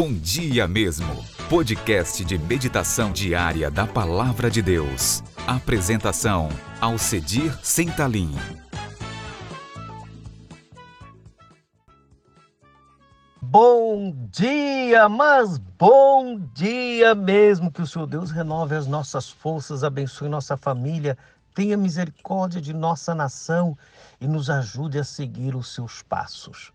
Bom Dia Mesmo, podcast de meditação diária da Palavra de Deus. Apresentação, Alcedir Sentalim. Bom dia, mas bom dia mesmo. Que o Senhor Deus renove as nossas forças, abençoe nossa família, tenha misericórdia de nossa nação e nos ajude a seguir os seus passos.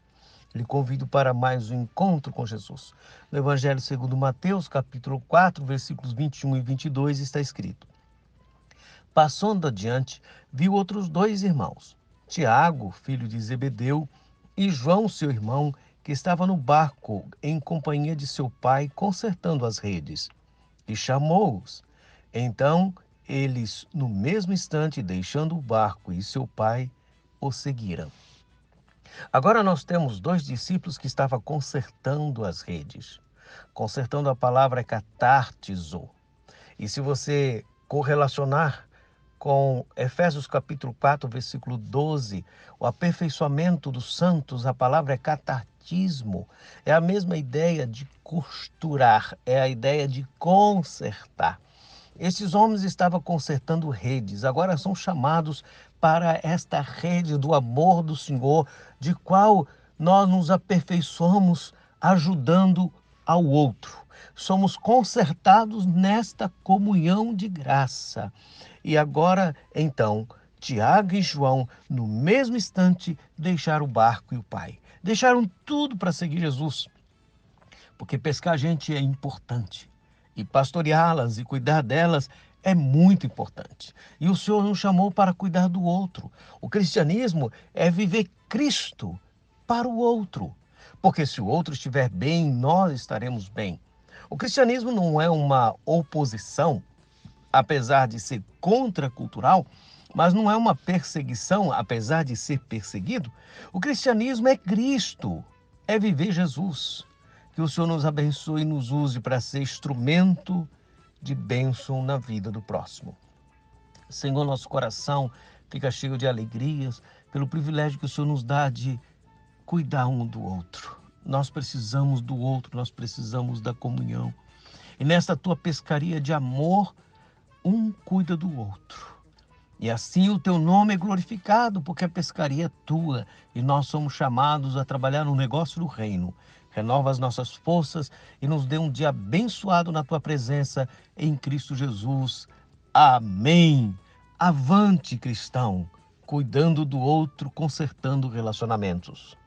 Lhe convido para mais um encontro com Jesus. No Evangelho segundo Mateus, capítulo 4, versículos 21 e 22, está escrito: Passando adiante, viu outros dois irmãos, Tiago, filho de Zebedeu, e João, seu irmão, que estava no barco em companhia de seu pai, consertando as redes, e chamou-os. Então, eles, no mesmo instante, deixando o barco e seu pai, o seguiram. Agora nós temos dois discípulos que estavam consertando as redes. Consertando a palavra é catartizo. E se você correlacionar com Efésios capítulo 4, versículo 12, o aperfeiçoamento dos santos, a palavra é catartismo. É a mesma ideia de costurar, é a ideia de consertar. Esses homens estavam consertando redes, agora são chamados para esta rede do amor do Senhor, de qual nós nos aperfeiçoamos ajudando ao outro. Somos consertados nesta comunhão de graça. E agora, então, Tiago e João, no mesmo instante, deixaram o barco e o pai. Deixaram tudo para seguir Jesus. Porque pescar gente é importante e pastoreá-las e cuidar delas é muito importante. E o Senhor nos chamou para cuidar do outro. O cristianismo é viver Cristo para o outro. Porque se o outro estiver bem, nós estaremos bem. O cristianismo não é uma oposição, apesar de ser contracultural, mas não é uma perseguição, apesar de ser perseguido. O cristianismo é Cristo, é viver Jesus. Que o Senhor nos abençoe e nos use para ser instrumento de bênção na vida do próximo. Senhor, nosso coração fica cheio de alegrias pelo privilégio que o Senhor nos dá de cuidar um do outro. Nós precisamos do outro, nós precisamos da comunhão. E nesta tua pescaria de amor, um cuida do outro. E assim o teu nome é glorificado, porque a pescaria é tua e nós somos chamados a trabalhar no negócio do reino. Renova as nossas forças e nos dê um dia abençoado na tua presença em Cristo Jesus. Amém. Avante, cristão, cuidando do outro, consertando relacionamentos.